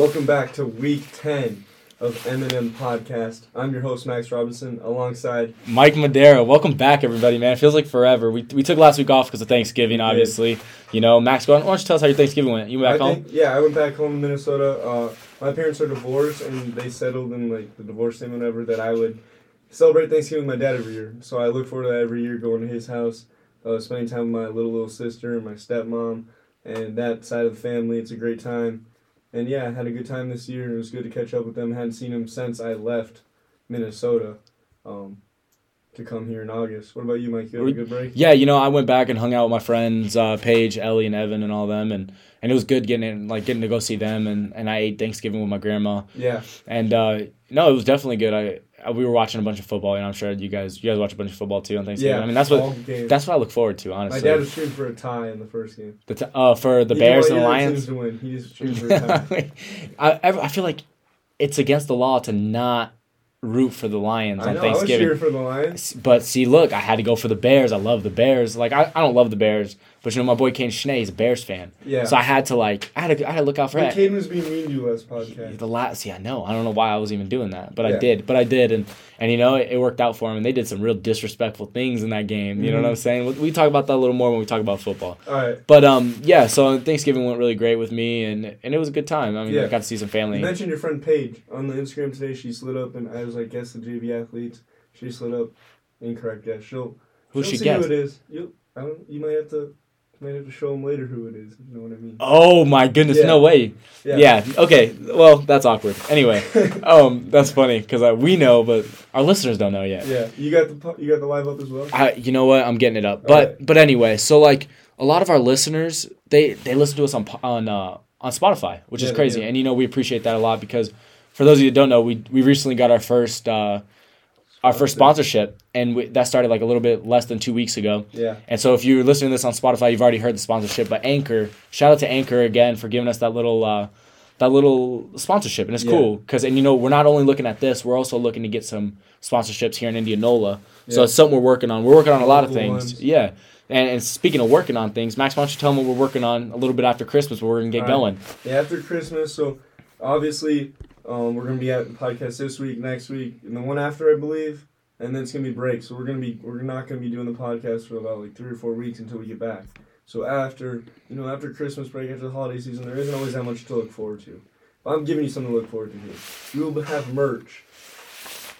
Welcome back to week 10 of M&M Podcast. I'm your host, Max Robinson, alongside Mike Madera. Welcome back, everybody, man. It feels like forever. We, we took last week off because of Thanksgiving, obviously. You know, Max, go on, why don't you tell us how your Thanksgiving went? You went back I home? think, yeah, I went back home in Minnesota. Uh, my parents are divorced, and they settled in like the divorce thing, whatever, that I would celebrate Thanksgiving with my dad every year. So I look forward to that every year, going to his house, uh, spending time with my little little sister and my stepmom, and that side of the family. It's a great time, and yeah, I had a good time this year. It was good to catch up with them. hadn't seen them since I left Minnesota. Um, to come here in August. What about you, Mike? You had a good break? Yeah, you know, I went back and hung out with my friends, uh, Paige, Ellie, and Evan, and all them, and, and it was good getting in, like getting to go see them, and, and I ate Thanksgiving with my grandma, Yeah. and uh, no, it was definitely good. I, I we were watching a bunch of football, and I'm sure you guys you guys watch a bunch of football too on Thanksgiving. Yeah. I mean that's what games. that's what I look forward to, Honestly, My dad was shooting for a tie in the first game. the t- uh, for the He Bears and the Lions. To win. He's shooting for a tie. I, I I feel like it's against the law to not root for the Lions I on know. I was Thanksgiving. for the Lions. But see, look, I had to go for the Bears. I love the Bears. Like I, I don't love the Bears, but you know my boy Kane Schnee, he's a Bears fan. Yeah. So I had to like I had to I had to look out for that. Caden was being mean to you last podcast. The last, see, I know. I don't know why I was even doing that, but I did. But I did, and and you know it, it worked out for him. And they did some real disrespectful things in that game. You know what Mhm. I'm saying? We, we talk about that a little more when we talk about football. All right. But um, yeah. So Thanksgiving went really great with me, and and it was a good time. I mean, Yeah. I got to see some family. You mentioned your friend Paige on the Instagram today. She slid up, and I was like, guess the JV athletes. She slid up. Incorrect guess. She'll. Who she'll she see who it is. You. I don't. You might have to. Might have to show them later who it is. You know what I mean. Oh my goodness! Yeah. No way. Yeah. yeah. Okay. Well, that's awkward. Anyway, um, that's funny because uh, we know, but our listeners don't know yet. yeah. You got the. You got the live up as well. I, you know what? I'm getting it up. But Alright. but anyway, so like a lot of our listeners, they they listen to us on on uh, on Spotify, which Yeah, is crazy. And you know we appreciate that a lot because for those of you that don't know, we we recently got our first uh, our first sponsorship, and we, that started like a little bit less than two weeks ago. Yeah. And so if you're listening to this on Spotify, you've already heard the sponsorship. But Anchor, shout out to Anchor again for giving us that little uh, that little sponsorship, and it's Yeah. cool because and you know we're not only looking at this, we're also looking to get some sponsorships here in Indianola. yeah. So it's something we're working on. We're working on a lot of things. ones. Yeah. And, and speaking of working on things, Max, why don't you tell them what we're working on a little bit after Christmas? Where we're gonna get All right. going. Yeah, after Christmas. So obviously, um, we're gonna be at the podcast this week, next week, and the one after, I believe, and then it's gonna be break. So we're gonna be we're not gonna be doing the podcast for about like three or four weeks until we get back. So after you know after Christmas break, after the holiday season, there isn't always that much to look forward to. But I'm giving you something to look forward to here. We will have merch.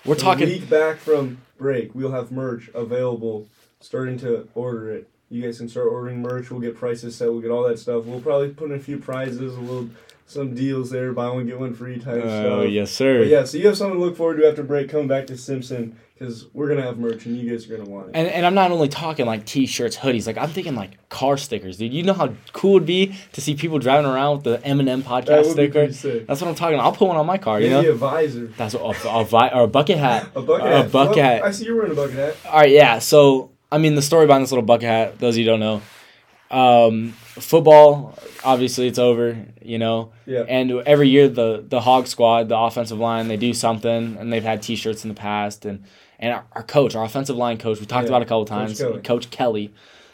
We're A talking. week back from break. We'll have merch available. Starting to order it. You guys can start ordering merch. We'll get prices set. We'll get all that stuff. We'll probably put in a few prizes, a little, some deals there. Buy one get one free type Oh stuff. yes, sir. But yeah, so you have something to look forward to after break. Coming back to Simpson because we're gonna have merch and you guys are gonna want it. And, and I'm not only talking like t-shirts, hoodies. Like I'm thinking like car stickers, dude. You know how cool it'd be to see people driving around with the M&M that podcast be sticker. That's what I'm talking. about. I'll put one on my car. You Maybe know, a visor, that's what, a, a, vi- or a bucket hat. a bucket A hat. bucket Well, hat. I see you're wearing a bucket hat. All right, yeah. So I mean, the story behind this little bucket hat. Those of you who don't know, um, football. Obviously, it's over. You know, Yeah. and every year the the Hog Squad, the offensive line, they do something, and they've had T-shirts in the past, and and our, our coach, our offensive line coach, we talked Yeah, about a couple Coach times, Kelly. Coach Kelly.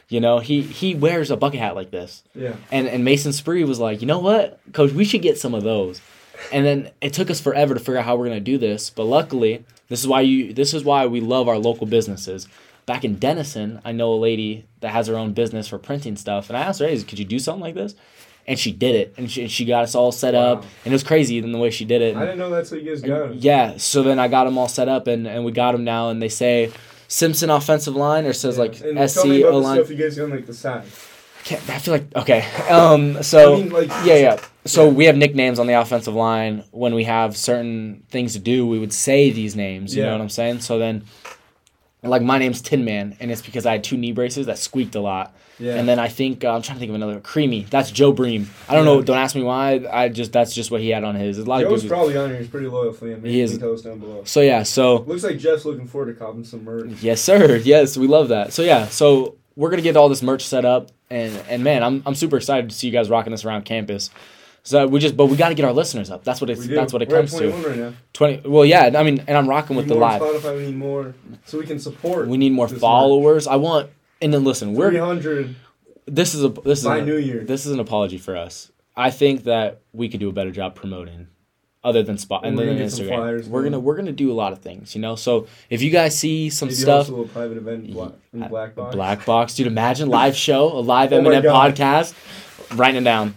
You know, he he wears a bucket hat like this, Yeah. and and Mason Spree was like, you know what, Coach, we should get some of those. And then it took us forever to figure out how we're gonna do this, but luckily, this is why you this is why we love our local businesses. Back in Denison, I know a lady that has her own business for printing stuff, and I asked her, "Hey, could you do something like this?" And she did it, and she, and she got us all set up, and it was crazy in the way she did it. I didn't know that's what you guys got. Yeah, so then I got them all set up, and, and we got them now, and they say Simpson offensive line, or says Yeah. like and SC tell me about O the line. stuff you guys on like the side. Can't- I feel like okay. Um, so I mean, like yeah, yeah. So Yeah. we have nicknames on the offensive line. When we have certain things to do, we would say these names. You Yeah. know what I'm saying? So then, like my name's Tin Man, and it's because I had two knee braces that squeaked a lot. Yeah. And then I think uh, I'm trying to think of another creamy. That's Joe Bream. I don't know. Don't ask me why. I just that's just what he had on his. There's a lot of Joe's good. probably on here. He's pretty loyal fan. Maybe He you is. can tell us down below. So yeah. So Looks like Jeff's looking forward to copping some merch. Yes, sir. Yes, we love that. So yeah, so we're gonna get all this merch set up, and and man, I'm I'm super excited to see you guys rocking this around campus. So we just, but we got to get our listeners up. That's what it's. That's what it We're comes to. right. Twenty. Well, yeah. I mean, and I'm rocking with the more live. Spotify. We need more, so we can support. We need more followers. I want. And then listen, we're 300 this is a this is an, New Year. this is an apology for us. I think that we could do a better job promoting, other than spot and We're then gonna get some Instagram. flyers we're going. gonna we're gonna do a lot of things, you know. So if you guys see some Maybe stuff, host a private event in Black, Black Box. Black Box, dude. Imagine live show, a live Oh M&M podcast, writing it down.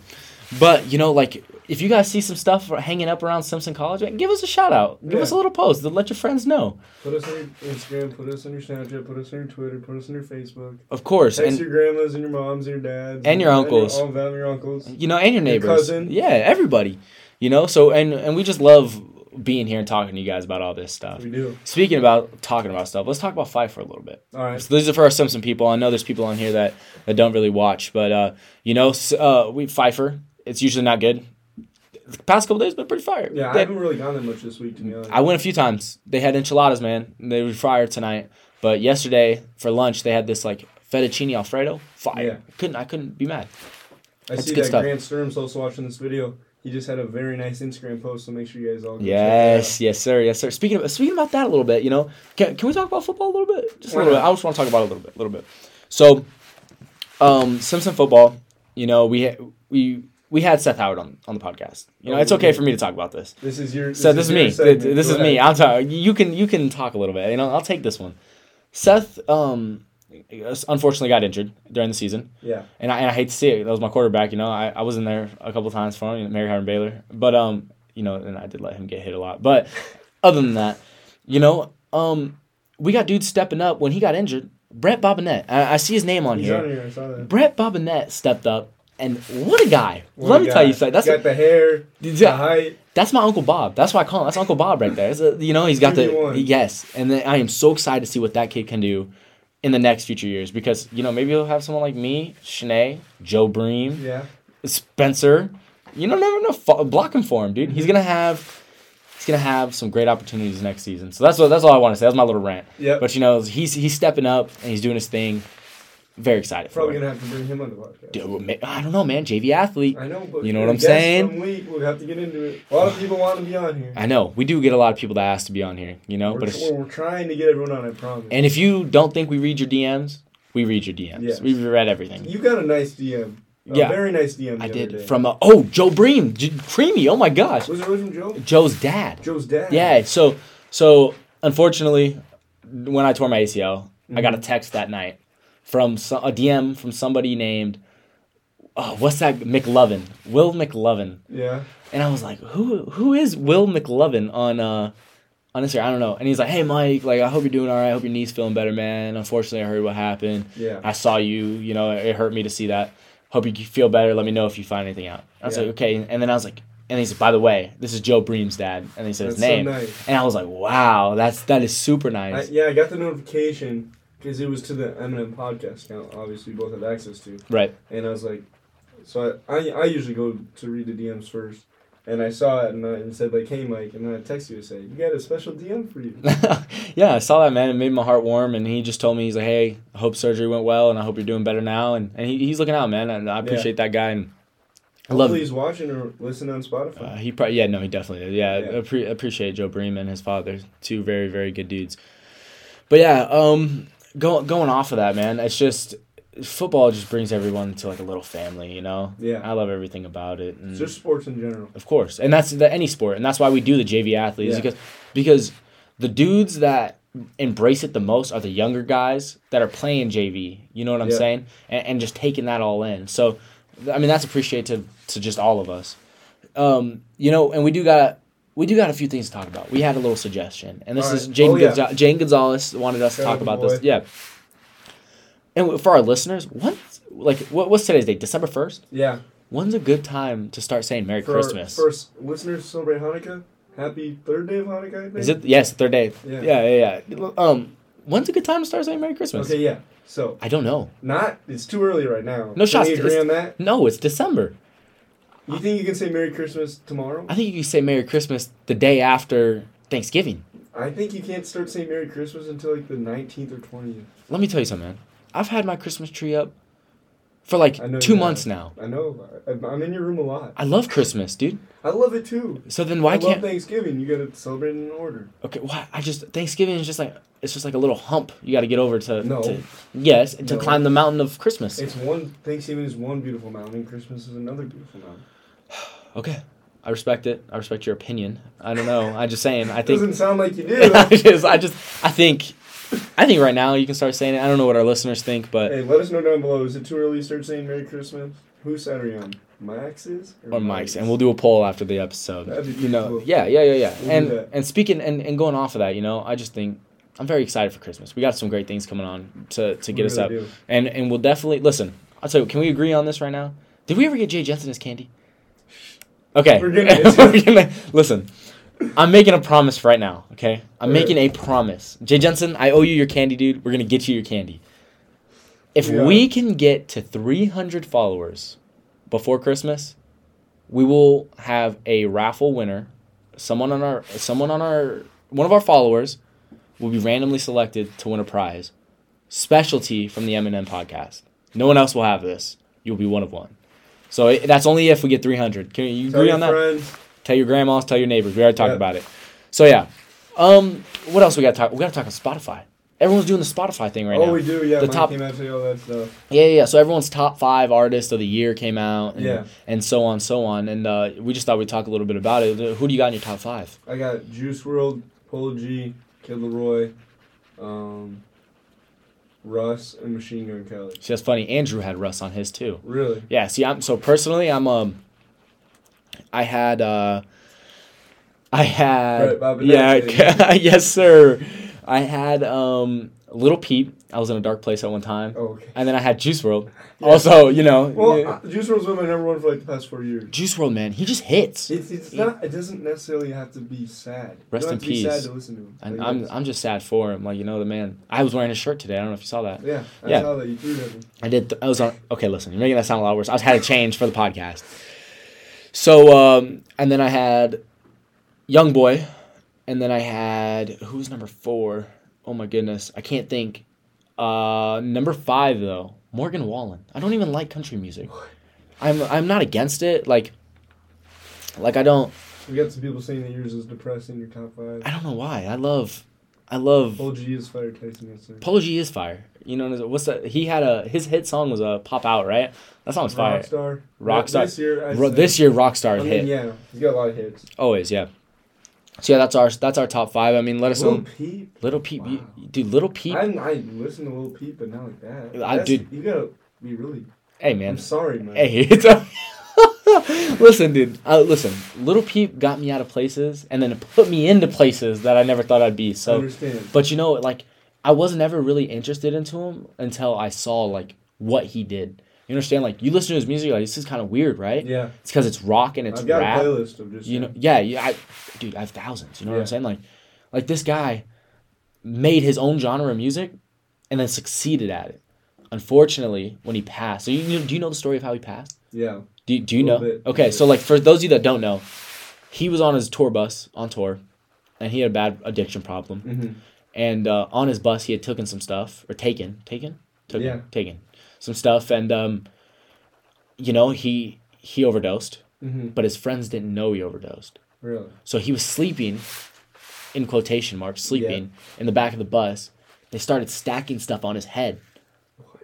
But you know, like if you guys see some stuff hanging up around Simpson College, give us a shout out. Give Yeah. us a little post. To Let your friends know. Put us on your Instagram, put us on your Snapchat, put us on your Twitter, put us on your Facebook. Of course, Text and your grandmas and your moms and your dads. And your uncles. all of them, your uncles. you know, and your neighbors. cousin. Yeah, everybody. You know, so and and we just love being here and talking to you guys about all this stuff. We do. Speaking about talking about stuff, let's talk about Fife for a little bit. All right. So these are for our Simpson people. I know there's people on here that, that don't really watch, but uh, you know, uh, we Pfeiffer. It's usually not good. The past couple days been pretty fire. Yeah, I haven't really gone that much this week, to be honest. I went a few times. They had enchiladas, man. They were fire tonight. But yesterday for lunch they had this like fettuccine alfredo. Fire. Yeah. Couldn't I couldn't be mad. I see that stuff. Grant Sturm's also watching this video. He just had a very nice Instagram post, so make sure you guys all go check it Yes, yes, sir, yes, sir. Speaking of speaking about that a little bit, you know, can, can we talk about football a little bit? Just a little bit. I just want to talk about it a little bit, a little bit. So, um, Simpson football. You know, we we we had Seth Howard on on the podcast. You know, Oh, it's okay for me to talk about this. This is your. So this is me. segment. This Go is me. I'll talk. You can you can talk a little bit. You know, I'll take this one. Seth, um, unfortunately got injured during the season, Yeah. and I, and I hate to see it. That was my quarterback. You know, I, I was in there a couple times for him, Mary Howard Baylor. But um, you know, and I did let him get hit a lot. But other than that, you know, um, we got dudes stepping up when he got injured. Brett Bobinette. I, I see his name on He's here. on here. I saw that. Brett Bobinette stepped up, and what a guy! What Let a me tell you something. That's got the hair, the yeah, height. that's my uncle Bob. That's why I call him. That's Uncle Bob right there. A- you know, he's got the 2v1. yes, and then I am so excited to see what that kid can do in the next future years because you know maybe he'll have someone like me, Shanae, Joe Bream, Yeah. Spencer. You don't never know. Block him for him, dude. Mm-hmm. He's gonna have he's gonna have some great opportunities next season. So that's what that's all I want to say. That's my little rant. Yep. But you know, he's he's stepping up and he's doing his thing. Very excited. Probably for gonna have to bring him on the podcast. Dude, I don't know, man. JV athlete. I know, but You know what I'm saying? Some week we'll have to get into it. A lot of people want to be on here. I know we do get a lot of people that ask to be on here. You know, we're, but it's, we're, trying to get everyone on. I promise. And if you don't think we read your DMs, we read your DMs. Yes. We've read everything. you got a nice DM. A Yeah. Very nice DM. I did from uh, oh Joe Bream, J- Creamy. Oh my gosh, Was it really from Joe? Joe's dad. Joe's dad. Yeah. So so unfortunately, when I tore my ACL, I got a Mhm. text that night from so, a DM from somebody named oh what's that McLovin Will McLovin, Yeah. and I was like who who is Will McLovin on uh on Instagram? I don't know. And he's like, hey Mike, like I hope you're doing all right. I hope your knee's feeling better, man. Unfortunately, I heard what happened. Yeah. I saw you, you know, it hurt me to see that. Hope you feel better. Let me know if you find anything out. I was Yeah. like, okay. And then I was like, and he said, by the way, this is Joe Bream's dad. And he said his name. so nice. And I was like, wow, that's that is super I, nice. yeah, I got the notification because it was to the M&M podcast account. Obviously, we both have access to. right. And I was like, so I, I, I usually go to read the DMs first. And I saw it and, I, and said like, hey Mike, and then I text you to say, you got a special DM for you. yeah, I saw that man. It made my heart warm. And he just told me, he's like, hey, I hope surgery went well, and I hope you're doing better now. And and he, he's looking out, man. And I appreciate that guy. And I love. Hopefully he's watching or listening on Spotify. Uh, he probably yeah no he definitely did yeah, Yeah. Appre- appreciate Joe Bream and his father two very very good dudes, but yeah um going going off of that man it's just football just brings everyone to like a little family you know yeah. I love everything about it and Just sports in general. of course and that's the, any sport and that's why we do the JV athletes Yeah. because because the dudes that embrace it the most are the younger guys that are playing JV you know what I'm Yeah. saying and, and just taking that all in so I mean that's appreciated to just all of us um, you know, and we do got we do got a few things to talk about. We had a little suggestion, and this All is right. Jane, Oh, yeah. Jane Gonzalez wanted us to talk about the this. boy. Yeah, and for our listeners, what like what, what's today's date? December first. Yeah. When's a good time to start saying Merry For Christmas? first listeners celebrate Hanukkah, happy third day of Hanukkah, I think. Is it yes, third day? Yeah. yeah, yeah. yeah. Um, when's a good time to start saying Merry Christmas? Okay, yeah. So, I don't know. not, it's too early right now. No Can shots. we agree on that? No, it's December. You think you can say Merry Christmas tomorrow? I think you can say Merry Christmas the day after Thanksgiving. I think you can't start saying Merry Christmas until like the 19th or 20th. Let me tell you something, man. I've had my Christmas tree up for like two months now. I know. I'm in your room a lot. I love Christmas, dude. I love it too. So then why I can't love Thanksgiving. You gotta celebrate in order. okay? Why I just Thanksgiving is just like it's just like a little hump you got to get over to. No. to- yes, to No. climb the mountain of Christmas. It's one Thanksgiving is one beautiful mountain. Christmas is another beautiful mountain. Okay, I respect it. I respect your opinion. I don't know. I'm just saying. I It think doesn't sound like you do. I just, I just, I think, I think right now you can start saying it. I don't know what our listeners think, but hey, let us know down below. Is it too early to start saying Merry Christmas? Are you on? Max's or Mike's, and we'll do a poll after the episode. You know, cool. yeah, yeah, yeah, yeah. We'll and and speaking and, and going off of that, you know, I just think I'm very excited for Christmas. We got some great things coming on to to get us up, and and we'll definitely listen. I'll tell you, can we agree on this right now? Did we ever get Jay Jensen his candy? Okay, We're gonna We're gonna- listen. I'm making a promise right now. Okay, I'm making a promise. Jay Jensen, I owe you your candy, dude. We're gonna get you your candy. If Yeah. we can get to 300 followers before Christmas, we will have a raffle winner. Someone on our someone on our one of our followers will be randomly selected to win a prize. Specialty from the M&M podcast. No one else will have this. You'll be one of one. So it, that's only if we get 300. Can you Tell agree on that? friends. Tell your grandmas, tell your neighbors. We already talked Yeah. about it. So yeah. Um what else we got to talk? We got to talk on Spotify. Everyone's doing the Spotify thing right oh, now. Oh, we do. Yeah, The top- came out today. All that stuff. Yeah, yeah, yeah. So everyone's top five artist of the year came out, and, Yeah. and so on, so on, and uh, we just thought we'd talk a little bit about it. Who do you got in your top five? I got Juice WRLD, Polo G, Kid LAROI, um, Russ, and Machine Gun Kelly. See, that's funny. Andrew had Russ on his too. Really? Yeah. See, I'm so personally, I'm um, I had uh, I had Right, yeah, yes sir. I had um, Lil Peep. I was in a dark place at one time, Oh, okay. and then I had Juice WRLD. Yeah. Also, you know, Well, yeah. uh, Juice WRLD's been my number one for like the past four years. Juice WRLD, man, he just hits. It's, it's not. It doesn't necessarily have to be sad. Rest in be sad peace. to listen to him. And Like, I'm I'm just sad for him. Like you know, the man. I was wearing a shirt today. I don't know if you saw that. yeah, I Yeah. saw that you threw. I did. Th- I was on. Okay, listen, you're making that sound a lot worse. I was had to change for the podcast. So, um, and then I had Young Boy, and then I had who's number four? Oh my goodness, I can't think. Uh, number five though, Morgan Wallen. I don't even like country music. I'm I'm not against it. Like, like I don't We got some people saying that yours is depressing. Your top five. I don't know why. I love, I love. Polo G is Fire Tyson. Sir. Polo G is fire. You know what's that? He had a his hit song was a pop out right. That song was fire. Rockstar. Rockstar. This year. Ro- this year Rockstar I mean, hit yeah, he's got a lot of hits. always yeah. So yeah, that's our that's our top five. I mean, let us Lil know. Peep. Lil Peep, you- dude, Lil Peep. I I listen to Lil Peep, but not like that. I That's- did- You gotta be really. hey man. I'm sorry, man. hey, it's a. listen, dude. Uh, listen, Little Peep got me out of places, and then it put me into places that I never thought I'd be. I So, understand. but you know, like, I wasn't ever really interested into him until I saw like what he did. You understand? Like, you listen to his music, like this is kind of weird, right? Yeah, It's because it's rock and it's I've got rap. a playlist of just You know, yeah, yeah, I, dude, I have thousands. You know what I'm saying? Like, like this guy made his own genre of music, and then succeeded at it. Unfortunately, when he passed, so you, do you know the story of how he passed? Yeah, Do, do you know? Bit, okay, so like for those of you that don't know, he was on his tour bus on tour, and he had a bad addiction problem. mm-hmm. And uh, on his bus, he had taken some stuff or taken, taken, taken, Yeah. taken some stuff, and um, you know he he overdosed, Mm-hmm. but his friends didn't know he overdosed. really. So he was sleeping, in quotation marks, sleeping in the back of the bus. They started stacking stuff on his head.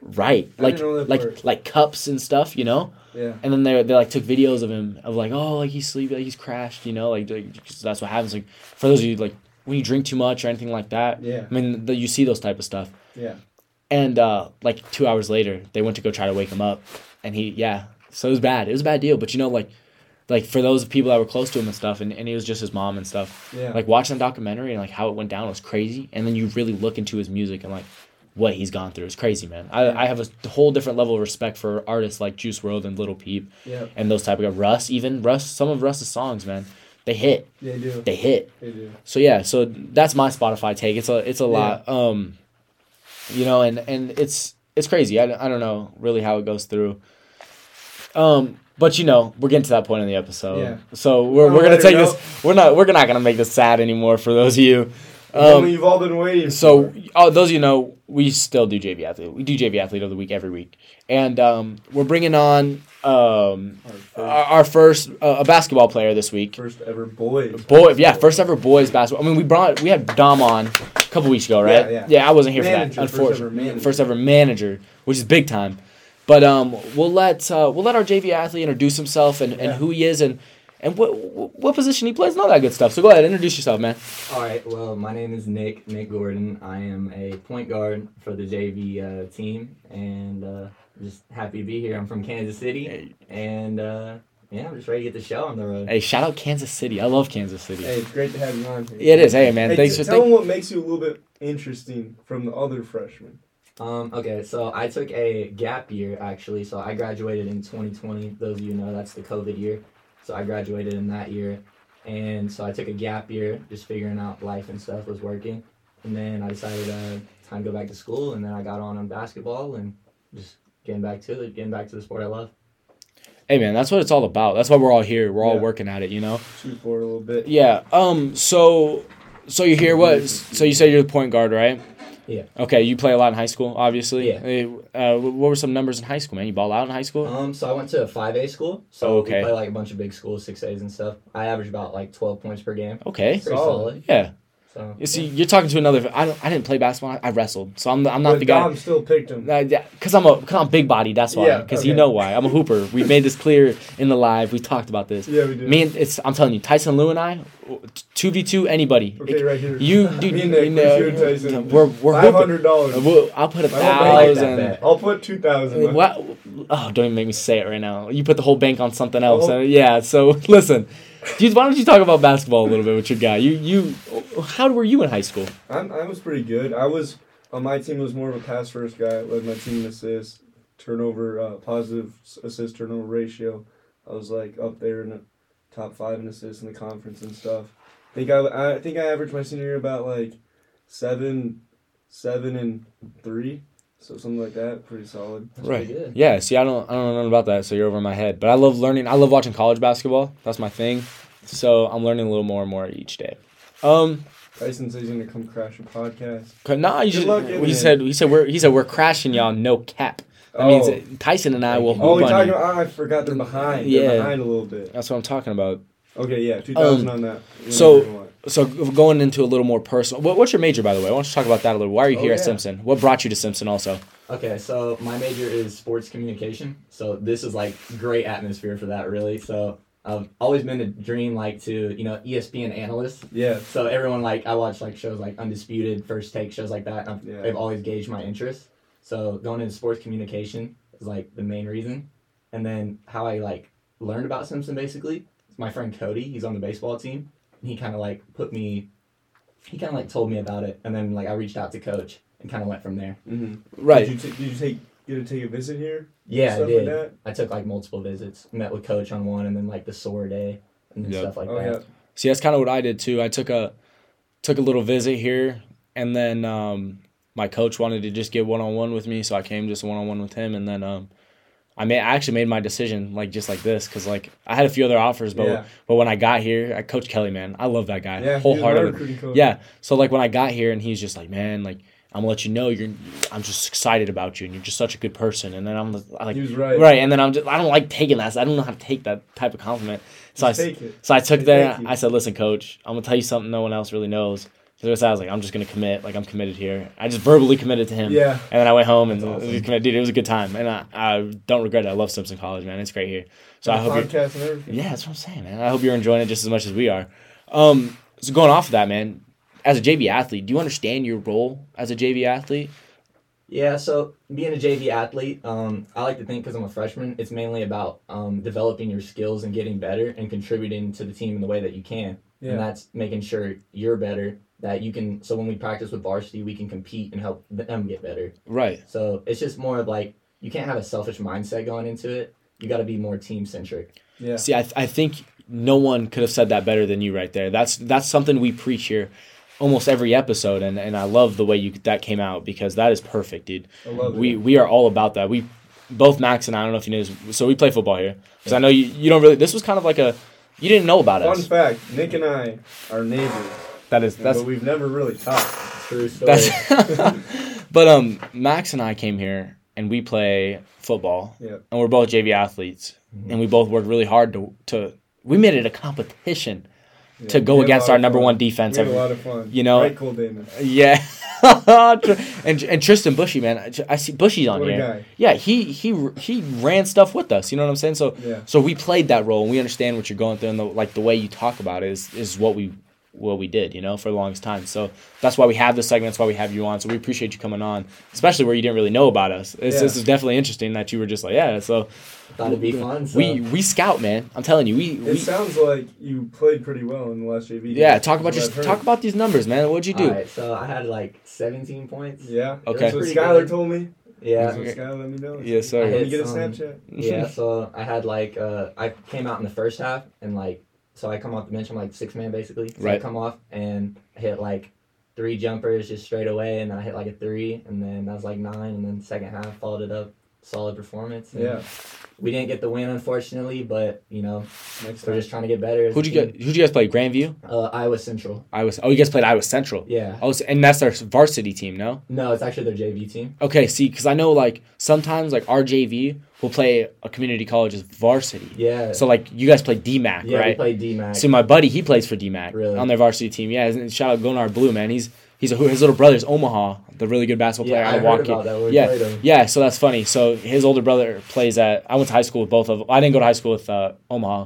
Right, I like didn't know that like part. like cups and stuff, you know. Yeah, And then they they like took videos of him of like oh like he's sleeping, like he's crashed, you know, like, like that's what happens. Like for those of you like when you drink too much or anything like that. yeah, I mean, the, you see those type of stuff. yeah. And uh, like two hours later, they went to go try to wake him up, and he yeah. So it was bad. It was a bad deal. But you know, like, like for those people that were close to him and stuff, and, and it was just his mom and stuff. Yeah. Like watching the documentary and like how it went down was crazy. And then you really look into his music and like what he's gone through. It's crazy, man. I, Yeah. I have a whole different level of respect for artists like Juice WRLD and Lil Peep Yeah, and those type of guys. Russ, even Russ. Some of Russ's songs, man, they hit. they do. They hit. They do. So yeah, so that's my Spotify take. It's a it's a lot. Um, you know, and and it's it's crazy. I, I don't know really how it goes through. Um, but you know, we're getting to that point in the episode. Yeah. So we're, we're gonna take note- this. We're not we're not gonna make this sad anymore for those of you. Um, you've all been waiting. so oh, those of you know, we still do JV athlete. We do JV athlete of the week every week, and um, we're bringing on um, our first, our, first uh, a basketball player this week. first ever boys. Boy, yeah, first ever boys basketball. I mean, we brought we had Dom on couple weeks ago, right? Yeah, yeah. I wasn't here Manager, for that. first ever Unfortunately, manager. first ever manager, which is big time. But um, we'll let uh, we'll let our JV athlete introduce himself and, and Yeah. who he is and and what what position he plays and all that good stuff. So go ahead, introduce yourself, man. All right. Well, my name is Nick Nick Gordon. I am a point guard for the JV uh, team, and uh, just happy to be here. I'm from Kansas City, and uh, yeah, I'm just ready to get the show on the road. Hey, shout out Kansas City. I love Kansas City. Hey, it's great to have you on here. Yeah, it is. Hey, man, Hey, thanks t- for tell thank- them what makes you a little bit interesting from the other freshmen. Um, okay, so I took a gap year actually. So I graduated in 2020. Those of you know that's the COVID year. So I graduated in that year, and so I took a gap year, just figuring out life and stuff was working, and then I decided uh, time to go back to school, and then I got on on basketball and just getting back to it, getting back to the sport I love. Hey, man, that's what it's all about. That's why we're all here. We're all Yeah. working at it. You know. Shoot forward a little bit. Yeah. Um. So, so you hear. What? So you say you're the point guard, right? Yeah. Okay. You play a lot in high school, obviously. Yeah. Uh, what were some numbers in high school, man? You ball out in high school? Um, so I went to a five A school, so Oh, okay. we play like a bunch of big schools, six A's and stuff. I average about like 12 points per game. Okay. Pretty solid. Yeah. So You see, you're talking to another. I don't. I didn't play basketball. I wrestled, so I'm. The, I'm not but the guy. Dom still picked him. Uh, yeah, cause I'm a, cause I'm big body. That's why. Yeah, Cause you know why. I'm a hooper. We made this clear in the live. We talked about this. Yeah, we did. Me and it's. I'm telling you, Tyson Lou and I, two v two anybody. okay, right here. You, dude, Me and Nick, you know, you Tyson. we're we're Five hundred dollars. We'll- I'll put a thousand. bet. I'll put two thousand. What? Oh, don't even make me say it right now. You put the whole bank on something else. Oh. Uh, yeah. So listen, dude, why don't you talk about basketball a little bit with your guy? You, you, how were you in high school? I'm, I was pretty good. I was on my team was more of a pass first guy. Led my team in assists, turnover, uh, positive assist turnover ratio. I was like up there in the top five in assists in the conference and stuff. I think I, I think I averaged my senior year about like seven, seven and three, so something like that. Pretty solid. that's Right. pretty good. Yeah. See, I don't, I don't know about that. So you're over my head. But I love learning. I love watching college basketball. That's my thing. So I'm learning a little more and more each day. Um. Tyson says he's gonna come crash a podcast. Cause nah, you Good just, luck getting he said he said we're he said we're crashing y'all no cap. That means Tyson and I will hoop Oh, we on talking you. about? I forgot they're behind. Yeah. They're behind a little bit. That's what I'm talking about. Okay, yeah, two thousand Um, on that. You so- So going into a little more personal. What, what's your major, by the way? I want to talk about that a little. Why are you Oh, here at. Simpson? What brought you to Simpson? Also, Okay, so my major is sports communication. So this is like great atmosphere for that, really. So I've always been a dream, like to you know ESPN analyst. yeah, So everyone like I watch like shows like Undisputed, First Take, shows like that. I've, Yeah. they've always gauged my interest. So going into sports communication is like the main reason. And then how I like learned about Simpson basically. is My friend Cody, he's on the baseball team. And he kind of like put me. He kind of like told me about it, and then like I reached out to coach and kind of went from there. mm-hmm. right? Did you, t- did you take get to take a visit here? Yeah, I did. Like that? I took like multiple visits. Met with coach on one, and then like the sore day and Yep. stuff like Oh that. yeah. See, that's kind of what I did too. I took a took a little visit here, and then um, my coach wanted to just get one on one with me, so I came just one on one with him, and then um, I made I actually made my decision like just like this because like I had a few other offers, but Yeah. but when I got here, I Coach Kelly, man, I love that guy Yeah, he was my wholeheartedly. Yeah. So like when I got here and he's just like, man, like I'm gonna let you know you're I'm just excited about you and you're just such a good person. And then I'm like he was right. right. And then I'm just I don't like taking that. So I don't know how to take that type of compliment. So Just I take it. so I took that. I said, listen, coach, I'm gonna tell you something no one else really knows. So I was like, I'm just gonna commit. Like I'm committed here. I just verbally committed to him. Yeah. And then I went home and awesome. it was committed. Dude, it was a good time, and I, I don't regret it. I love Simpson College, man. It's great here. So I hope you're podcast and everything. yeah, that's what I'm saying, man. I hope you're enjoying it just as much as we are. Um, so going off of that, man, as a JV athlete, do you understand your role as a JV athlete? Yeah, so being a JV athlete, um, I like to think because I'm a freshman, it's mainly about um, developing your skills and getting better and contributing to the team in the way that you can. Yeah. And that's making sure you're better, that you can. So when we practice with varsity, we can compete and help them get better. Right. So it's just more of like you can't have a selfish mindset going into it. You got to be more team centric. Yeah. See, I, th- I think no one could have said that better than you right there. That's that's something we preach here almost every episode, and, and I love the way you that came out because that is perfect, dude. I love it. We we are all about that. We both Max and I, I don't know if you know this, so we play football here because I know you you don't really. This was kind of like a you didn't know about it. Fun us. fact: Nick and I are neighbors, That is that's but we've never really talked. True story. But um Max and I came here and we play football. Yep. And we're both JV athletes. And we both worked really hard to to we made it a competition to go we against our number fun. one We defense. had a lot of fun. you know- right. Yeah, and and Tristan Bushy, man, I- I see Bushy's on What here. Yeah, he he he ran stuff with us. You know what I'm saying? So Yeah. so we played that role, and we understand what you're going through, and the, like the way you talk about it is is what we what we did, you know, for the longest time. So that's why we have this segment. That's why we have you on. So we appreciate you coming on, especially where you didn't really know about us. It's, Yeah. This is definitely interesting that you were just like, yeah. So Thought it'd be fun. So. we we scout, man. I'm telling you, we, It we sounds like you played pretty well in the last JV. game, yeah. Talk about is your what I've heard. talk about these numbers, man. What'd you do? Alright, so I had like 17 points. Yeah. Okay. That's what Pretty Skylar good. told me. Yeah. That's what Skylar let me know. Yes, sir. I Let me hit get a some- Snapchat. yeah, so I had like uh I came out in the first half and like so I come off the bench, I'm like six man basically. So I come off and hit like three jumpers just straight away and then I hit like a three and then that was like nine and then second half followed it up. Solid performance. and Yeah. We didn't get the win unfortunately, unfortunately, but you know, Next we're just trying to get better. Who'd you get? Who'd you guys play? Grandview. Uh Iowa Central. I was. Oh, you guys played Iowa Central. Yeah. Oh, so- and that's our varsity team, no? No, it's actually their JV team. Okay, see, because I know like sometimes like our JV will play a community college's varsity. Yeah. So like you guys play DMACC, right? yeah, we right? played DMACC. See, my buddy, he plays for DMACC Really? on their varsity team. Yeah, and shout out Gonar Blue, man. He's he's a, his little brother's Omaha, the really good basketball player yeah, out I of Milwaukee. about that we Yeah. Yeah, so that's funny. So his older brother plays at. I went to high school with both of them. I didn't go to high school with uh, Omaha.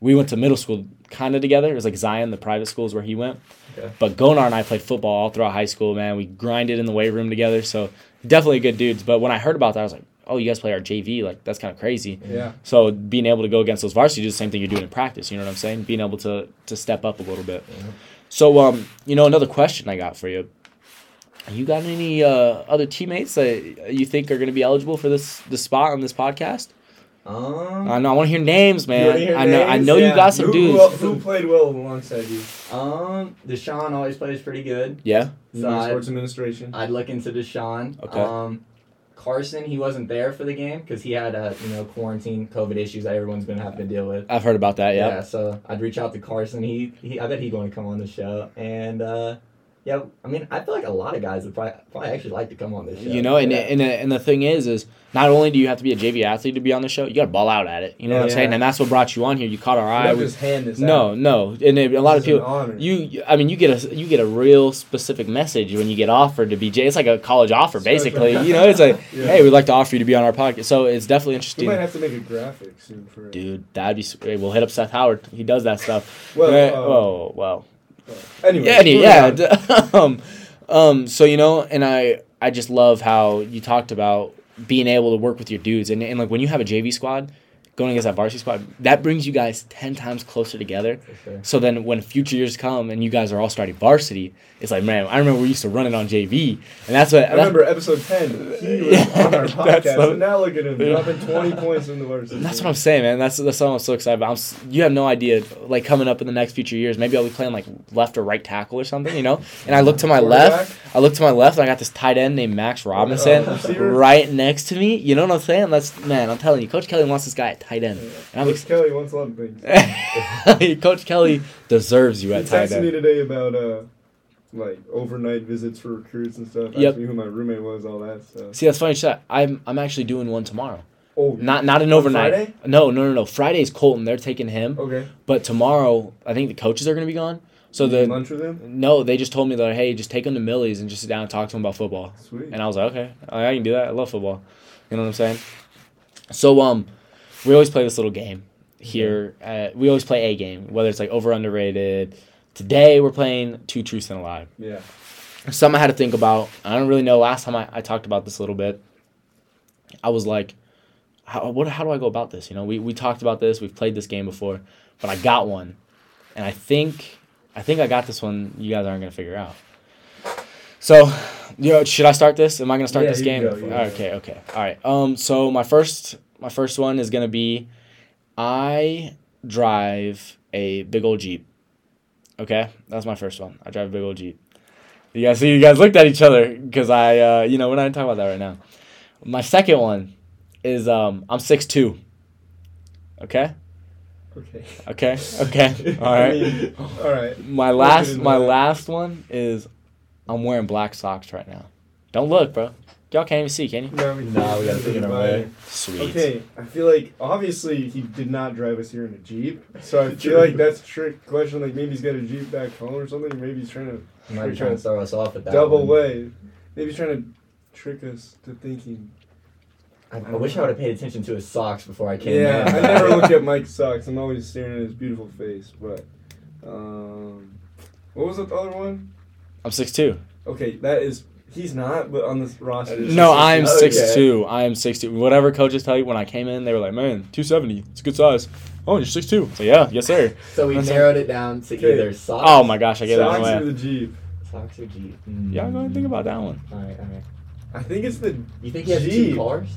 We went to middle school kind of together. It was like Zion, the private schools where he went. Okay. But Gonar and I played football all throughout high school. Man, we grinded in the weight room together. So definitely good dudes. But when I heard about that, I was like, oh, you guys play our JV? Like that's kind of crazy. Yeah. So being able to go against those varsity is the same thing you're doing in practice. You know what I'm saying? Being able to to step up a little bit. Yeah. So um, you know, another question I got for you. You got any uh, other teammates that you think are going to be eligible for this this spot on this podcast? Um, I know I want to hear names, man. hear I know I names? know you Yeah. got some who, dudes. Who, who played well alongside you? um, Deshaun always plays pretty good. Yeah. So My I- sports administration. I'd look into Deshaun. Okay. Um, Carson, he wasn't there for the game because he had uh, you know quarantine COVID issues that everyone's been having to deal with. I've heard about that. Yeah. Yeah. so I'd reach out to Carson. He, he I bet he'd want to come on the show. And uh, yeah, I mean, I feel like a lot of guys would probably, probably actually like to come on this show. You know, and, yeah. and and the thing is, is not only do you have to be a JV athlete to be on the show, you got to ball out at it. You know what I'm Yeah. saying? And that's what brought you on here. You caught our eye. Don't We- just hand this no, out. no, and it- a lot of This is an people. You, I mean, you get a you get a real specific message when you get offered to be J. It's like a college offer, basically. you know, it's like, Yeah. hey, we'd like to offer you to be on our podcast. So it's definitely We interesting. might have to make a graphic soon for it. Dude, that'd be. s- hey, We'll hit up Seth Howard. He does that stuff. Well, Right? uh, oh well. Anyway, Yeah, any- yeah. um, um, so you know, and I, I just love how you talked about being able to work with your dudes, and, and like when you have a JV squad going against that varsity squad, that brings you guys ten times closer together. Sure. So then, when future years come and you guys are all starting varsity, it's like, man, I remember we used to run it on JV, and that's what. I remember episode 10. He was Yeah, on our that's podcast, so- and now look at him dropping 20 points in the varsity. That's what I'm saying, man. That's that's what I'm so excited about. I'm, you have no idea, like coming up in the next future years, maybe I'll be playing like left or right tackle or something, you know. And I look to my left, I look to my left, and I got this tight end named Max Robinson Uh, right next to me. You know what I'm saying? That's man. I'm telling you, Coach Kelly wants this guy at tight end, and I'm Coach ex- Kelly wants a lot of things. Coach Kelly deserves you He at tight texted me today about uh, like overnight visits for recruits and stuff. Yep. Asked me who my roommate was, all that stuff. See, that's funny shit. I'm I'm actually doing one tomorrow. Oh, Not not an overnight. Friday? No, no, no, no. Friday's Colton. They're taking him, okay. but tomorrow I think the coaches are gonna be gone. So You the lunch with him. no, they just told me that hey, just take him to Millie's and just sit down and talk to him about football. Sweet. And I was like, okay, I I can do that. I love football. You know what I'm saying? So um, we always play this little game here. At, we always play a game, whether it's like over underrated. Today we're playing two truths and a lie. yeah. Something I had to think about. I don't really know. Last time I, I talked about this a little bit. I was like, how what how do I go about this? You know, we we talked about this. We've played this game before, but I got one, and I think I think I got this one. You guys aren't gonna figure out. So, you know, should I start this? Am I gonna start Yeah, this game? go, go. okay, okay, all right. Um, so my first my first one is gonna be, I drive a big old jeep. Okay, that's my first one. I drive a big old jeep. You guys see, you guys looked at each other because I, uh, you know, we're not gonna about that right now. My second one is um, I'm six two. Okay, Okay. okay, okay. All I right. mean, all right. My last, my last one is I'm wearing black socks right now. Don't look, bro. Y'all can't even see, can you? No, we, No, we gotta take it away. Sweet. Okay, I feel like obviously he did not drive us here in a jeep, so I feel like that's a trick question. Like maybe he's got a jeep back home or something. Maybe he's trying to You might be trying to throw us off with that. double one. way. Maybe he's trying to trick us to thinking. I, I wish I would have paid attention to his socks before I came Yeah, in. I never look at Mike's socks. I'm always staring at his beautiful face. But um, what was the other one? I'm six two. Okay, that is he's not, but on this roster. No, I'm okay. six two. I am six two. Whatever coaches tell you when I came in, they were like, "Man, two seventy. It's a good size." Oh, you're six two. So yeah, yes sir. So we That's narrowed it down to Okay. either socks. Oh my gosh, I gave that Socks away. or the jeep. Socks or Jeep. Mm. Yeah, go ahead and think about that one. All right, all right. I think it's the You think he has Jeep. two cars?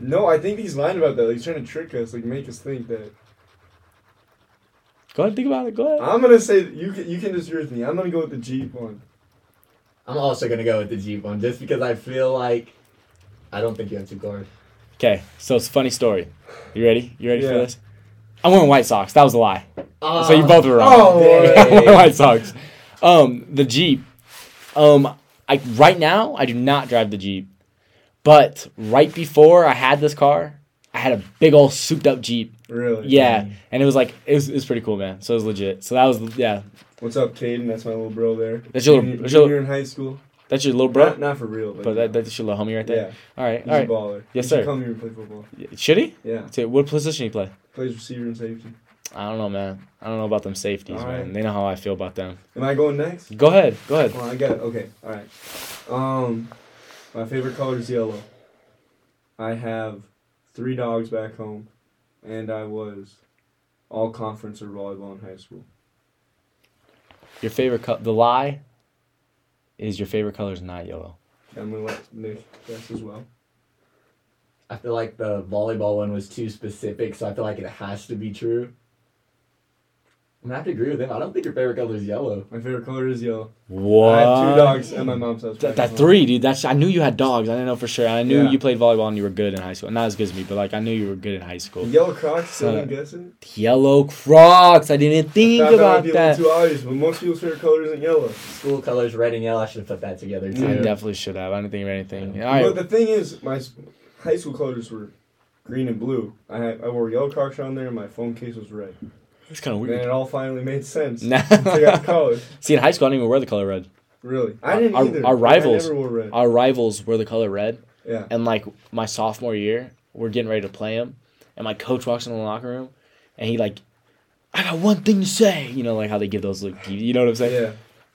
no. I think he's lying about that. Like, he's trying to trick us, like make us think that. Go ahead and think about it. Go ahead. I'm gonna say you can you can disagree with me. I'm gonna go with the jeep one. I'm also gonna go with the Jeep one, just because I feel like I don't think you have two cars. Okay, so it's a funny story. You ready? You ready for this? I'm wearing white socks. That was a lie. Uh, so you both were wrong. Oh, I'm wearing white socks. Um, the Jeep. Um, I right now I do not drive the Jeep, but right before I had this car, I had a big old souped up Jeep. Really? Yeah, and it was like it was, it was pretty cool, man. So it was legit. So that was yeah. What's up, Caden? That's my little bro there. That's your- Junior, that's your- junior in high school. That's your little bro. Not, not for real, but, But that, that's your little homie right there. yeah, All right, he's all a right. baller. Yes, He should sir. Come here and play football. Should he? Yeah, So what position he play? plays receiver and safety. I don't know, man. I don't know about them safeties, All man. right. They know how I feel about them. Am I going next? Go ahead. Go ahead. Well, I got it. Okay, all right. Um, my favorite color is yellow. I have three dogs back home, and I was all conference or volleyball in high school. Your favorite color. The lie is your favorite color is not yellow. I'm gonna let Nick guess as well. I feel like the volleyball one was too specific, so I feel like it has to be true. I'm have to agree with him. I don't think your favorite color is yellow. My favorite color is yellow. What? I have two dogs and my mom's house. That, that three, dude. That's I knew you had dogs. I didn't know for sure. I knew Yeah. you played volleyball and you were good in high school. Not as good as me, but like I knew you were good in high school. Yellow Crocs. Still Uh, ain't guessing. Yellow Crocs. I didn't think Thought that about would be a that. little too obvious, but most people's favorite color isn't yellow. School colors red and yellow. I should have put that together I too. Yeah. definitely should have. I didn't think of anything. All But the thing is, my high school colors were green and blue. I had I wore yellow Crocs on there, and my phone case was red. It's kind of weird. And it all finally made sense. Nah. I got the colors. See, in high school, I didn't even wear the color red. Really, I didn't Our- either. our rivals- I never wore red. Our rivals were the color red. yeah. And like my sophomore year, we're getting ready to play him, and my coach walks in the locker room, and he like, I got one thing to say. You know, like how they give those like, you know what I'm saying? Yeah.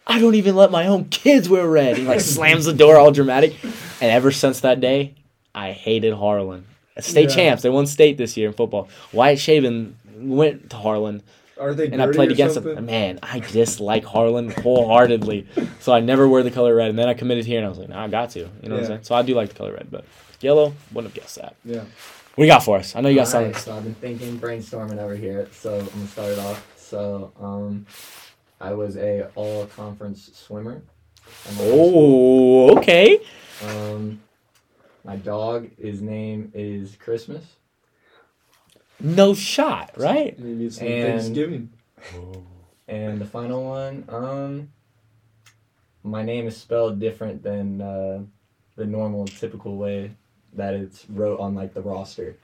I don't even let my own kids wear red. He like slams the door all dramatic. And ever since that day, I hated Harlan. State Yeah. champs. They won state this year in football. Wyatt Shaven went to Harlan, Are they? and I played or against something? him. Man, I dislike Harlan wholeheartedly. So I never wear the color red. And then I committed here, and I was like, nah, I got to. You know what I'm saying? So I do like the color red, but yellow wouldn't have guessed that. Yeah. What do you got for us? I know you got Alright, something. so I've been thinking, brainstorming over here. So I'm gonna start it off. So um, I was a all conference swimmer. in my high school. Oh, okay. Um, my dog, his name is Christmas. No shot, right? Maybe it's And- Thanksgiving. And the final one, um, my name is spelled different than uh, the normal, typical way that it's wrote on like the roster.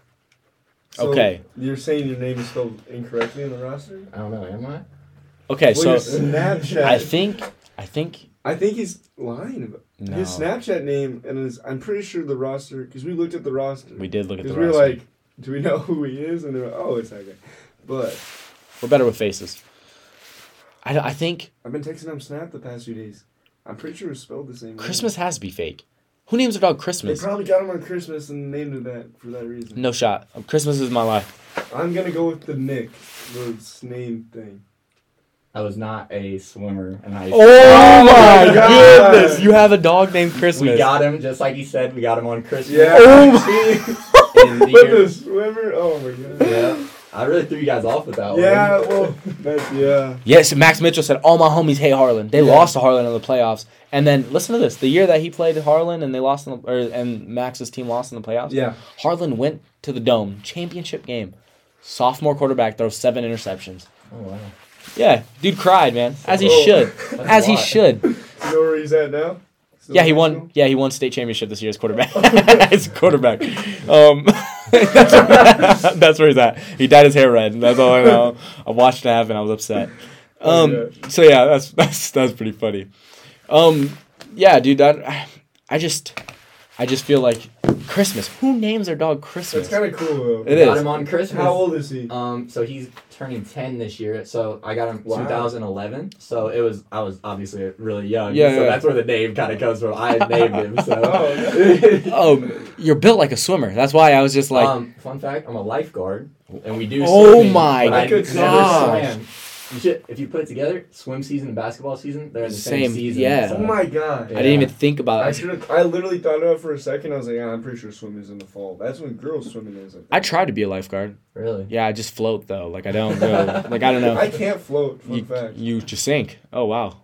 So Okay. You're saying your name is spelled incorrectly in the roster? I don't know, am I? Okay, Well, so Snapchat. I think, I think, I think he's lying about no. his Snapchat name, and his, I'm pretty sure the roster because we looked at the roster. We did look at the Because we were roster. like, do we know who he is? And they're like, oh, it's that guy. But We're better with faces. I, I think I've been texting him Snap the past few days. I'm pretty sure it's spelled the same. way. Christmas has to be fake. Who names their dog Christmas? They probably got him on Christmas and named it that for that reason. No shot. Christmas is my life. I'm gonna go with the Nick, the name thing. I was not a swimmer in high school. Oh my my God. goodness! You have a dog named Christmas. We got him, just like he said, we got him on Christmas. Yeah. Oh In the But year- the swimmer, oh my god. yeah. I really threw you guys off with that one. Yeah, one. well, that's yeah. Yes, Max Mitchell said all my homies hate Harlan. They Yeah. lost to Harlan in the playoffs, and then listen to this: the year that he played Harlan and they lost, in the, or and Max's team lost in the playoffs. Yeah. Harlan went to the dome championship game. Sophomore quarterback throws seven interceptions. Oh, wow. Yeah, dude cried, man, as he Oh. should, as he should. You know where he's at now? Yeah, he won. school? Yeah, he won state championship this year as quarterback. as quarterback. Um, that's, that's where he's at. He dyed his hair red. That's all I know. I watched it happen. I was upset. Oh, Um, yeah. so yeah, that's that's that's pretty funny. Um, yeah, dude. That, I just, I just feel like Christmas. Who names their dog Christmas? That's kind of cool though. It got is. him on Christmas. How old is he? Um, so he's turning ten this year. So I got him Wow. 2011. So it was I was obviously really young. Yeah, So yeah. that's where the name kind of comes from. I named him. So. Oh, um, you're built like a swimmer. That's why I was just like, um, fun fact: I'm a lifeguard, and we do. Oh swimming, my but I gosh. never swam. You should, if you put it together, swim season and basketball season, they're in the same, Same, season. yeah. so- oh my god. I didn't even think about I it. should. I literally thought about it for a second. I was like, ah, I'm pretty sure swimming is in the fall. That's when girls swimming is. I tried to be a lifeguard. Really? Yeah, I just float though. Like I don't go. like I don't know. I can't float. Fun you, fact. you just sink. Oh wow,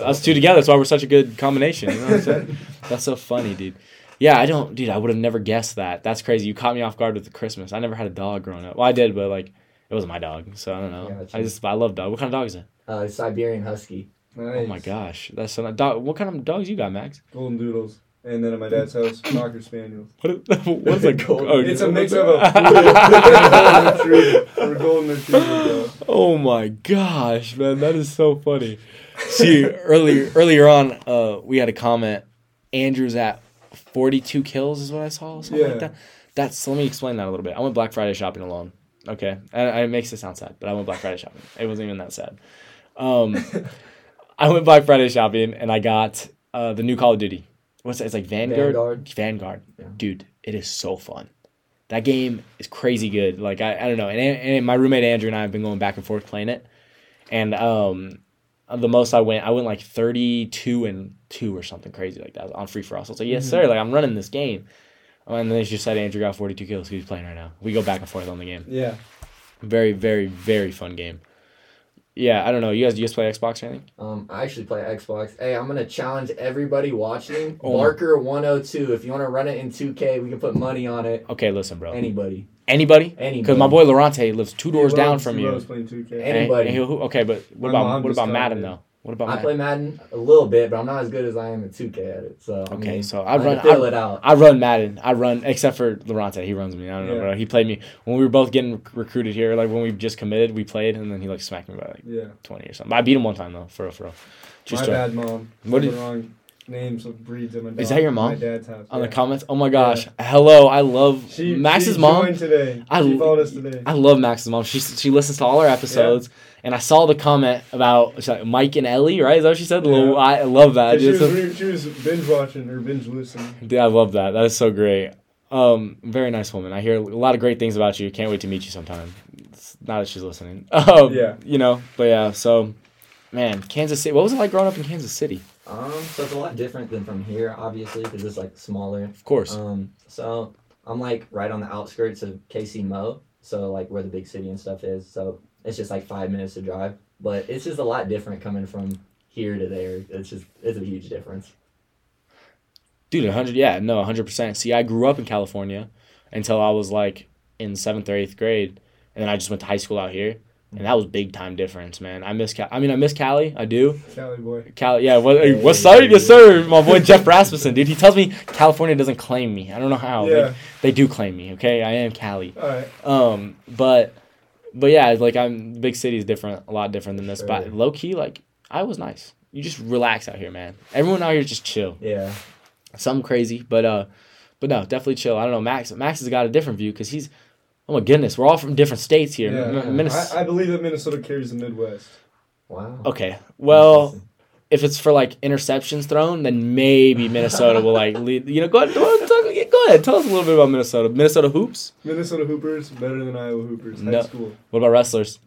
us two together. That's why we're such a good combination. You know what I'm saying? That's so funny, dude. Yeah, I don't, dude. I would have never guessed that. That's crazy. You caught me off guard with the Christmas. I never had a dog growing up. Well, I did, but like, it wasn't my dog, so I don't know. Gotcha. I just, I love dog. What kind of dog is it? Uh, Siberian Husky. Nice. Oh my gosh, that's so nice. dog. What kind of dogs you got, Max? Golden doodles. And then at my dad's house, Cocker Spaniels. What? What's a Golden- oh, It's a mix of a golden retriever golden retriever. Oh my gosh, man, that is so funny. See, earlier earlier on, uh, we had a comment. Andrew's at forty two kills, is what I saw. Something Yeah. like that. That's let me explain that a little bit. I went Black Friday shopping alone. Okay, and and it makes it sound sad, but I went Black Friday shopping. It wasn't even that sad. Um, I went Black Friday shopping and I got uh, the new Call of Duty. What's that? It's like Vanguard. Vanguard. Vanguard. Yeah. Dude, it is so fun. That game is crazy good. Like I, I don't know. And, and my roommate Andrew and I have been going back and forth playing it. And um the most I went, I went like 32 and 2 or something crazy like that on free for all. So I was like, yes, sir. Like I'm running this game. And then they just said Andrew got 42 kills. He's playing right now. We go back and forth on the game. Yeah. Very, very, very fun game. Yeah, I don't know. You guys, do you guys play Xbox or anything? Um, I actually play Xbox. Hey, I'm gonna challenge everybody watching. Oh. Barker 102. If you want to run it in 2K, we can put money on it. Okay, listen, bro. Anybody. Anybody? Anybody. Because my boy Laurente lives two doors He down from you. loves playing 2K. Any- And- Anybody. and okay, but what My about what about got Madden it. though? What about I Madden? play Madden a little bit, but I'm not as good as I am at 2K at it. So I Okay, mean, so I I run. fill I, it out. I run Madden. I run except for Laurente. He runs me. I don't know, bro. He played me when we were both getting recruited here. Like when we just committed, we played, and then he like smacked me by like Yeah. twenty or something. I beat him one time though, for real, for real. True my story. bad, mom. What What did- wrong names of breeds of my dog. Is that your mom? My dad's house. On the comments, oh my gosh, hello, I love She, Max's she mom. joined today. I she followed us today. I love Max's mom. She she listens to all our episodes, and I saw the comment about like, Mike and Ellie, right? Is that what she said? Little- Yeah. I love that. She, was, re- she was binge watching or binge listening. Dude, I love that. That is so great. Um, very nice woman. I hear a lot of great things about you. Can't wait to meet you sometime. It's not that she's listening. Um, Yeah. You know, but yeah. So, man, Kansas City. What was it like growing up in Kansas City? Um, so it's a lot different than from here, obviously, because it's like smaller. Of course. Um, so I'm like right on the outskirts of KC Mo, so like where the big city and stuff is. So it's just like five minutes to drive, but it's just a lot different coming from here to there. It's just it's a huge difference. Dude, hundred. Yeah, no, hundred percent. See, I grew up in California until I was like in seventh or eighth grade, and then I just went to high school out here, and that was big time difference, man. I miss. Cal- I mean, I miss Cali. I do. Cali boy. Cali. Yeah. What? Hey, what's hey, up? hey. Yes, sir. My boy Jeff Rasmussen, dude. He tells me California doesn't claim me. I don't know how. Yeah. They, they do claim me. Okay, I am Cali. All right. Um, but but yeah, like I'm big city is different, a lot different than this. But low key, like I was nice. You just relax out here, man. Everyone out here just chill. Yeah. Something crazy, but uh, but no, definitely chill. I don't know. Max Max has got a different view because he's oh my goodness, we're all from different states here. Yeah. Minnes- I, I believe that Minnesota carries the Midwest. Wow. okay, well. If it's for like interceptions thrown, then maybe Minnesota will like lead. You know, go ahead, go ahead, talk, go ahead. Tell us a little bit about Minnesota. Minnesota hoops. Minnesota Hoopers better than Iowa Hoopers. High No. school. What about wrestlers?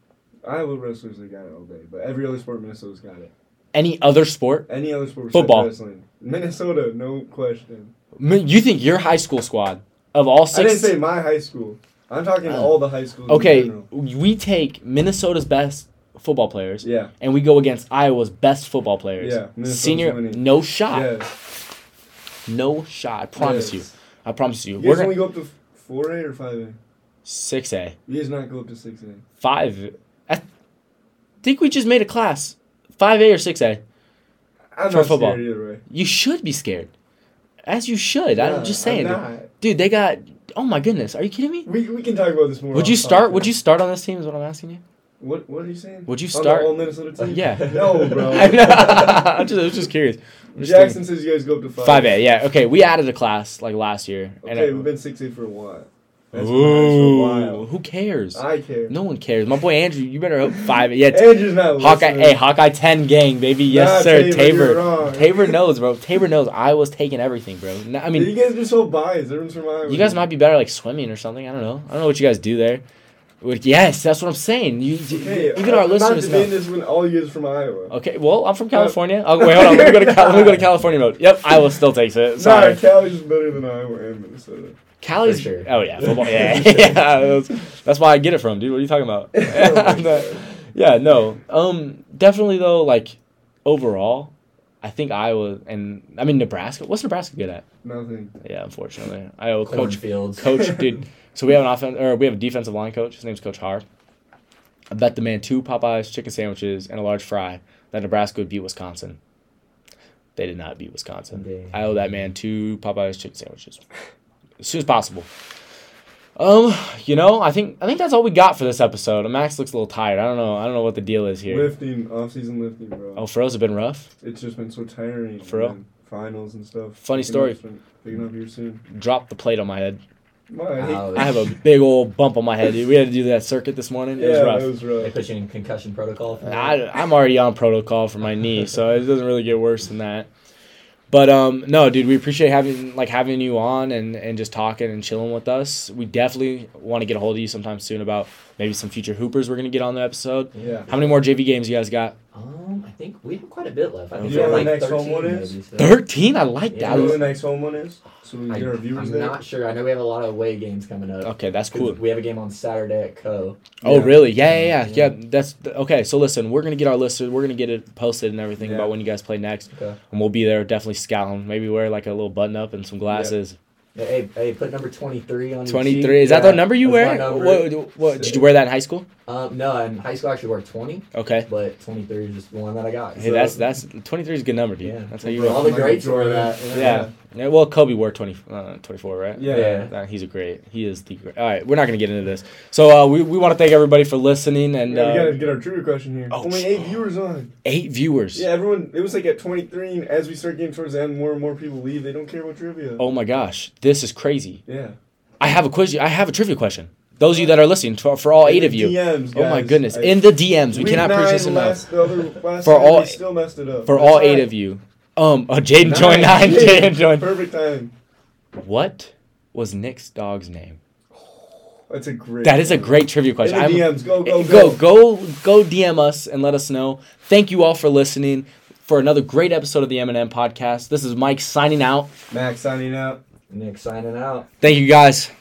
Iowa wrestlers they got it all day, but every other sport Minnesota's got it. Any other sport? Any other sport? Football. Wrestling. Minnesota, no question. You think your high school squad of all six? I didn't say my high school. I'm talking Oh. all the high schools. Okay, we take Minnesota's best football players Yeah. and we go against Iowa's best football players. Yeah. Minnesota's Senior, winning. no shot. Yes. No shot. I promise Yes. you. I promise you. You We're only gonna go up to four A or five A. six A, You guys not go up to six A. five. I think we just made a class, five A or six A. I'm For not football. scared either way. You should be scared. As you should. I'm just saying. I'm. Dude, they got. Oh my goodness. Are you kidding me? We, we can talk about this more. Would you start? podcast. Would you start on this team? Is what I'm asking you. What What are you saying? Would you On start? the all Minnesota team? Yeah. No, bro. I. I'm just, I was just curious. I'm just Jackson says you guys go up to five. Five A, yeah. Okay, we added a class like last year. Okay, and we've been six eight for a while. That's Ooh, for a while. who cares? I care. No one cares. My boy Andrew, you better hope five. Yeah, Andrew's not Hawkeye. listening. Hey, Hawkeye ten gang, baby. Yes, Nah, sir. Tabor, Tabor. you're wrong. Tabor knows, bro. Tabor knows. I was taking everything, bro. No, I mean, you guys are so biased. Everyone's from Iowa. you guys might be better like swimming or something. I don't know. I don't know what you guys do there. Would- Yes, that's what I'm saying. You, Okay, even our I'm listeners not know. this when all you guys from Iowa. Okay, well, I'm from California. Oh, wait, hold on. Let me go to Cal- let me go to California mode. Yep, Iowa still takes it. Sorry. Nah, Cali's better than Iowa and Minnesota. Cali's. For sure. Oh yeah, football. Yeah, yeah. That's, that's why I get it from, dude. What are you talking about? Oh yeah, no. Um, definitely though. Like overall, I think Iowa and I mean Nebraska. What's Nebraska good at? Nothing. Yeah, unfortunately, Iowa coach. Cornfields. Coach, dude. So we have an offense, or we have a defensive line coach. His name's Coach Hart. I bet the man two Popeyes chicken sandwiches and a large fry that Nebraska would beat Wisconsin. They did not beat Wisconsin. Dang. I owe that man two Popeyes chicken sandwiches as soon as possible. Um, you know, I think I think that's all we got for this episode. Max looks a little tired. I don't know. I don't know what the deal is here. Lifting, off season lifting, bro. Oh, fro's have been rough. It's just been so tiring. For real? Finals and stuff. Funny Picking story. up soon- Picking up here soon. Drop the plate on my head. My, I have a big old bump on my head. Dude. We had to do that circuit this morning. It was yeah, rough. it was They rough. put you in concussion protocol. For that? I, I'm already on protocol for my knee, so it doesn't really get worse than that. But um, no, dude, we appreciate having like having you on and, and just talking and chilling with us. We definitely want to get a hold of you sometime soon about maybe some future hoopers we're gonna get on the episode. Yeah. How many more JV games you guys got? Um, I think we have quite a bit left. I think You we have know like the next 13 home one is? maybe, so. Thirteen. I like Yeah. You that. know who the next home one is? So we I, get our viewers I'm there. not sure. I know we have a lot of away games coming up. Okay, that's cool. We have a game on Saturday at Co. Oh, Yeah. really? Yeah, yeah, yeah, Yeah. yeah. That's okay. So listen, we're gonna get our list. We're gonna get it posted and everything Yeah. about when you guys play next, Okay. and we'll be there definitely scouting. Maybe wear like a little button up and some glasses. Hey, hey, put number 23 on your Twenty cheek. Is that Yeah, the number you that's wear? my number. What, what, did you wear that in high school? Um, no, in high school I actually wore 20, Okay. but 23 is just the one that I got. Hey, so- that's that's twenty three is a good number, dude. Yeah. That's how you All the Michael greats wore that. Yeah. yeah. Well, Kobe wore 20, uh, 24, right? Yeah. Yeah. Nah, he's a great. He is the great. All right, we're not gonna get into this. So uh, we we want to thank everybody for listening and Yeah, we uh, gotta get our trivia question here. oh, Only sh- eight viewers on. eight viewers. Yeah, everyone. It was like at 23, and as we start getting towards the end, more and more people leave. They don't care about trivia. Oh my gosh, this is crazy. Yeah. I have a quiz. I have a trivia question. Those of you that are listening, for, for all In eight the of you. DMs, Oh my goodness! I- In the DMs, we Week cannot nine, preach this enough. Last, the last For all- they still messed it up. For That's all eight of you, um, uh, Jaden joined nine. Jaden joined. Perfect time. What was Nick's dog's name? That's a great. That is a great trivia In question. the I'm- DMs, go go go go go DM us and let us know. Thank you all for listening for another great episode of the M&M podcast. This is Mike signing out. Max signing out. Nick signing out. Thank you guys.